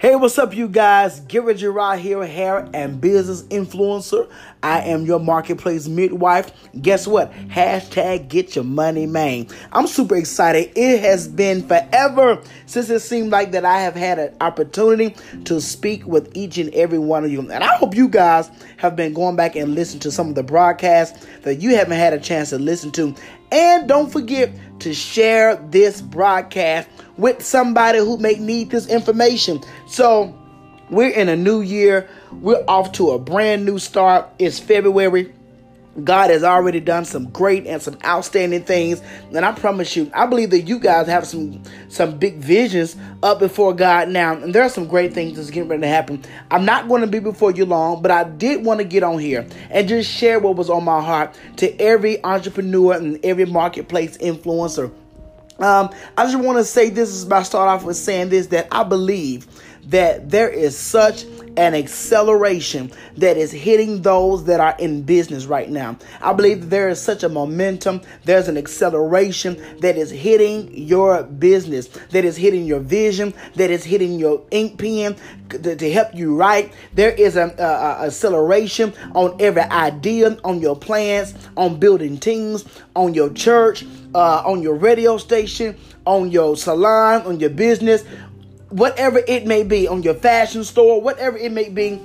Hey, what's up, you guys? Gary Gerard here, hair and business influencer. I am your marketplace midwife. Guess what? Hashtag get your money, man. I'm super excited. It has been forever since it seemed like that I have had an opportunity to speak with each and every one of you. And I hope you guys have been going back and listening to some of the broadcasts that you haven't had a chance to listen to. And don't forget to share this broadcast with somebody who may need this information. So we're in a new year. We're off to a brand new start. It's February. God has already done some great and some outstanding things, and I promise you, I believe that you guys have some some big visions up before God now, and there are some great things that's getting ready to happen. I'm not going to be before you long, but I did want to get on here and just share what was on my heart to every entrepreneur and every marketplace influencer. Um, I just want to say this is my start off with saying this that I believe that there is such an acceleration that is hitting those that are in business right now. I believe there is such a momentum, there's an acceleration that is hitting your business, that is hitting your vision, that is hitting your ink pen to, to help you write. There is an acceleration on every idea, on your plans, on building teams, on your church, uh, on your radio station, on your salon, on your business, whatever it may be, on your fashion store, whatever it may be.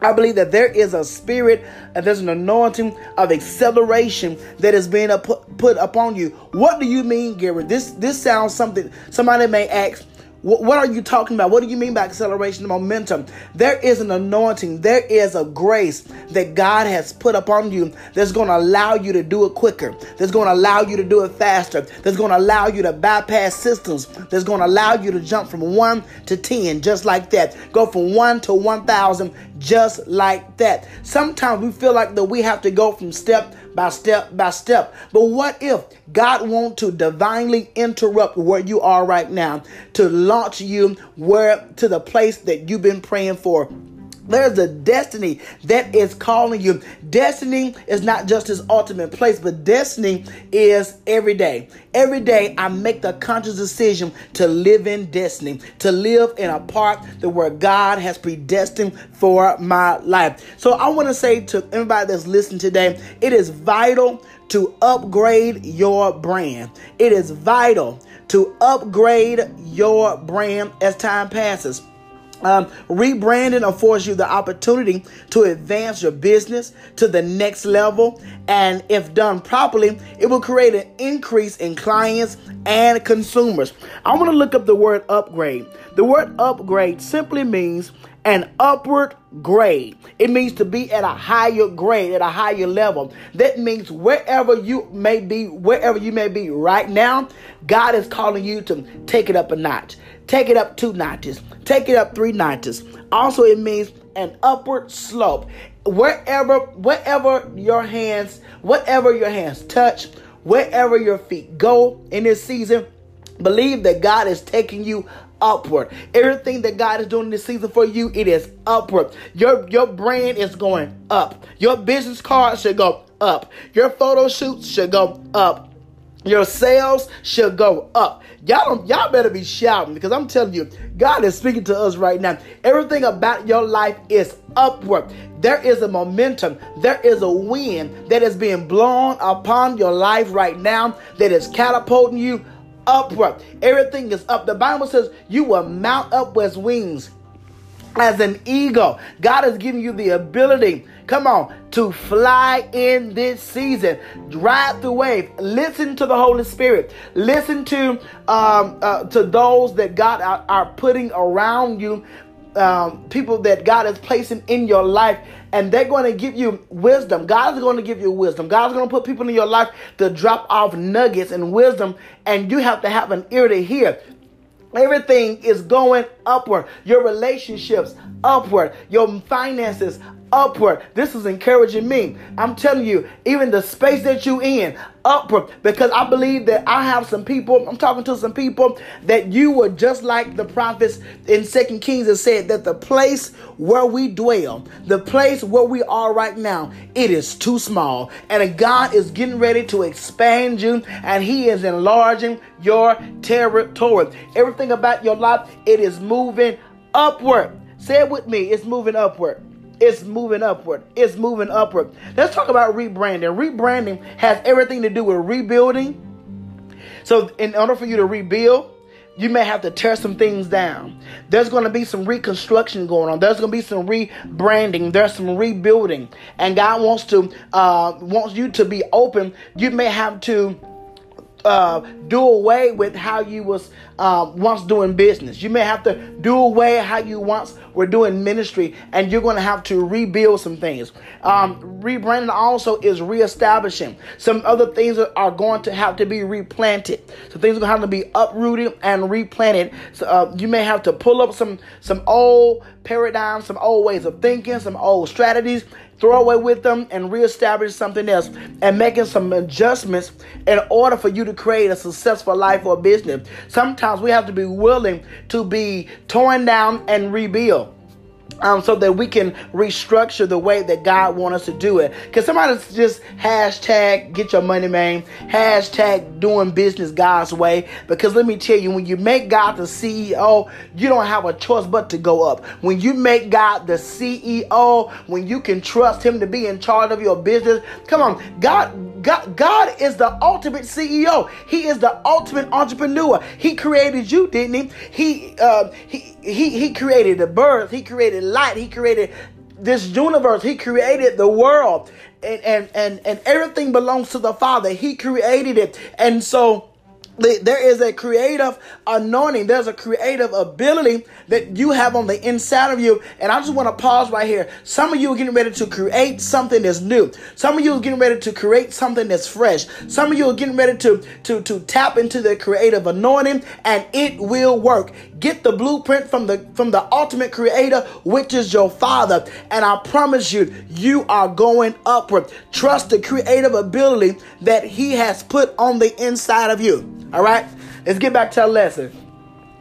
I believe that there is a spirit and there's an anointing of acceleration that is being put, upon you. What do you mean, Gary? This this sounds something somebody may ask. What, are you talking about? What do you mean by acceleration momentum? There is an anointing, there is a grace that God has put upon you that's going to allow you to do it quicker, that's going to allow you to do it faster, that's going to allow you to bypass systems, that's going to allow you to jump from 1 to 10 just like that, go from 1 to 1,000 just like that. Sometimes we feel like that we have to go from step by step by step. But what if God wants to divinely interrupt where you are right now to launch you where to the place that you've been praying for? There's a destiny that is calling you. Destiny is not just his ultimate place, but destiny is every day. Every day I make the conscious decision to live in destiny, to live in a part that where God has predestined for my life. So I want to say to everybody that's listening today, it is vital to upgrade your brand. It is vital to upgrade your brand as time passes. Um, rebranding affords you the opportunity to advance your business to the next level. And if done properly, it will create an increase in clients and consumers. I want to look up the word upgrade. The word upgrade simply means an upward grade. It means to be at a higher grade, at a higher level. That means wherever you may be, wherever you may be right now, God is calling you to take it up a notch. Take it up two notches. Take it up three notches. Also, it means an upward slope. Wherever, wherever your hands, whatever your hands touch, wherever your feet go in this season, believe that God is taking you upward. Everything that God is doing this season for you, it is upward. Your your brand is going up. Your business card should go up. Your photo shoots should go up. Your sales should go up. Y'all y'all better be shouting because I'm telling you, God is speaking to us right now. Everything about your life is upward. There is a momentum. There is a wind that is being blown upon your life right now that is catapulting you upward. Everything is up. The Bible says you will mount up with wings as an eagle. God is giving you the ability, come on, to fly in this season. Ride the wave. Listen to the Holy Spirit. Listen to um, uh, to those that God are, are putting around you um, people that God is placing in your life, and they're going to give you wisdom. God's going to give you wisdom. God's going to put people in your life to drop off nuggets and wisdom, and you have to have an ear to hear. Everything is going upward. Your relationships upward. Your finances upward. This is encouraging me. I'm telling you, even the space that you in, upward. Because I believe that I have some people, I'm talking to some people that you were just like the prophets in Second Kings that said that the place where we dwell, the place where we are right now, it is too small. And God is getting ready to expand you and He is enlarging your territory. Everything about your life, it is moving upward. Say it with me. It's moving upward. It's moving upward. It's moving upward. Let's talk about rebranding. Rebranding has everything to do with rebuilding. So, in order for you to rebuild, you may have to tear some things down. There's going to be some reconstruction going on. There's going to be some rebranding. There's some rebuilding, and God wants to uh, wants you to be open. You may have to uh, do away with how you was uh, once doing business. You may have to do away how you once were doing ministry, and you're going to have to rebuild some things. Um, rebranding also is reestablishing. Some other things are going to have to be replanted. So things are going to have to be uprooted and replanted. So uh, you may have to pull up some some old paradigms, some old ways of thinking, some old strategies throw away with them and reestablish something else and making some adjustments in order for you to create a successful life or business. Sometimes we have to be willing to be torn down and rebuild um, so that we can restructure the way that God wants us to do it. Because somebody's just hashtag get your money, man. Hashtag doing business God's way. Because let me tell you, when you make God the CEO, you don't have a choice but to go up. When you make God the CEO, when you can trust Him to be in charge of your business, come on, God. God, God is the ultimate CEO. He is the ultimate entrepreneur. He created you, didn't he? He uh, he he he created the birds. He created light. He created this universe. He created the world. And, and, and, and everything belongs to the Father. He created it. And so there is a creative anointing. There's a creative ability that you have on the inside of you. And I just want to pause right here. Some of you are getting ready to create something that's new. Some of you are getting ready to create something that's fresh. Some of you are getting ready to, to, to tap into the creative anointing and it will work. Get the blueprint from the from the ultimate creator, which is your father. And I promise you, you are going upward. Trust the creative ability that he has put on the inside of you. All right, let's get back to our lesson.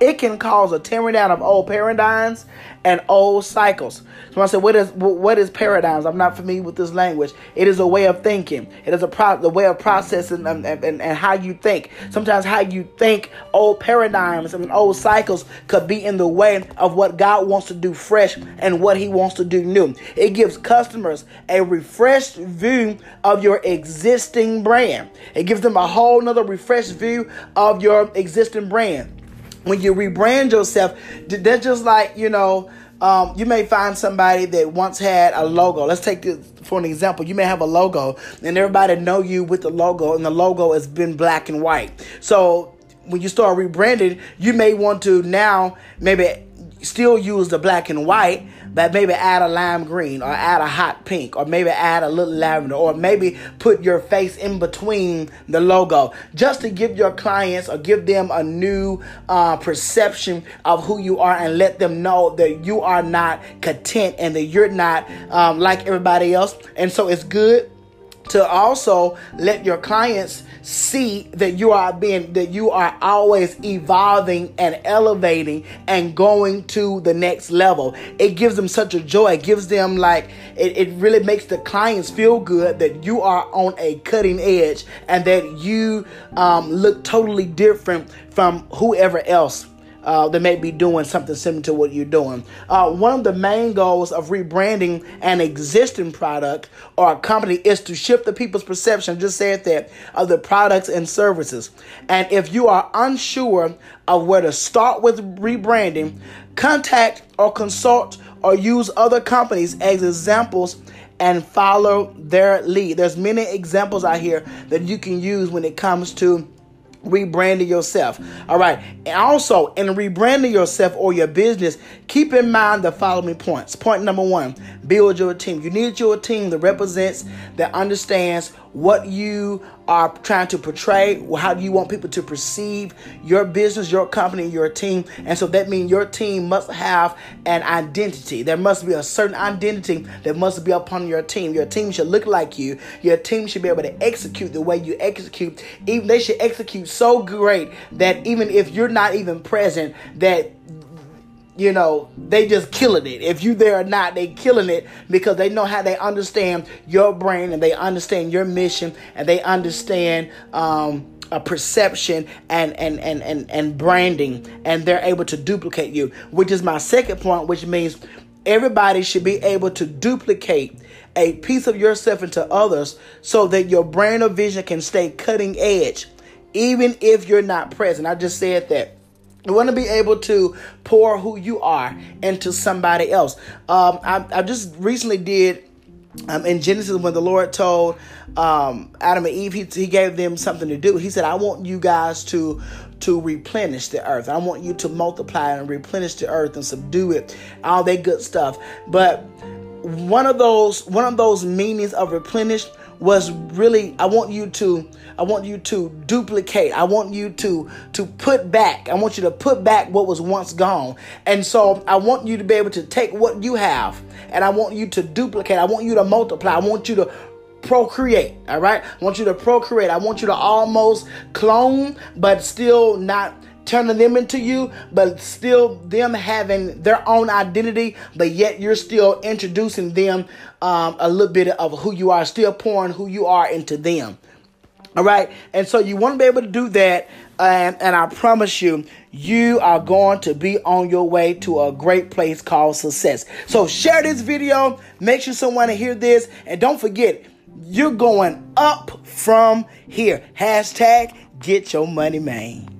It can cause a tearing down of old paradigms and old cycles. So I said, what is what is paradigms? I'm not familiar with this language. It is a way of thinking. It is a pro, the way of processing and, and, and, how you think. Sometimes how you think, old paradigms and old cycles could be in the way of what God wants to do fresh and what He wants to do new. It gives customers a refreshed view of your existing brand. It gives them a whole nother refreshed view of your existing brand when you rebrand yourself, they're just like, you know, um, you may find somebody that once had a logo. Let's take this for an example. You may have a logo, and everybody know you with the logo, and the logo has been black and white. So when you start rebranding, you may want to now maybe still use the black and white, but maybe add a lime green or add a hot pink or maybe add a little lavender or maybe put your face in between the logo just to give your clients or give them a new uh, perception of who you are and let them know that you are not content and that you're not um, like everybody else. And so it's good to also let your clients see that you are being that you are always evolving and elevating and going to the next level. It gives them such a joy. It gives them like it, it really makes the clients feel good that you are on a cutting edge and that you um, look totally different from whoever else uh, that may be doing something similar to what you're doing. Uh, one of the main goals of rebranding an existing product or a company is to shift the people's perception, just said that, of the products and services. And if you are unsure of where to start with rebranding, contact or consult or use other companies as examples and follow their lead. There's many examples out here that you can use when it comes to rebranding yourself. All right. And also, in rebranding yourself or your business, keep in mind the following points. Point number one build your team. You need your team that represents, that understands what you are trying to portray, how you want people to perceive your business, your company, your team. And so that means your team must have an identity. There must be a certain identity that must be upon your team. Your team should look like you. Your team should be able to execute the way you execute. Even they should execute so great that even if you're not even present, that you know, they just killing it. If you there or not, they killing it because they know how they understand your brain and they understand your mission and they understand um, a perception and, and, and, and, and branding, and they're able to duplicate you, which is my second point, which means everybody should be able to duplicate a piece of yourself into others so that your brand or vision can stay cutting edge, even if you're not present. I just said that. You want to be able to pour who you are into somebody else. Um, I, I just recently did um, in Genesis, when the Lord told um, Adam and Eve, he, he gave them something to do. He said, "I want you guys to to replenish the earth. I want you to multiply and replenish the earth and subdue it, all that good stuff." But one of those one of those meanings of replenish was really I want you to I want you to duplicate. I want you to to put back. I want you to put back what was once gone. And so I want you to be able to take what you have and I want you to duplicate. I want you to multiply. I want you to procreate. All right? I want you to procreate. I want you to almost clone but still not turning them into you, but still them having their own identity, but yet you're still introducing them um, a little bit of who you are, still pouring who you are into them. All right. And so you want to be able to do that. And, and I promise you, you are going to be on your way to a great place called success. So share this video. Make sure someone to hear this. And don't forget, you're going up from here. Hashtag get your money, man.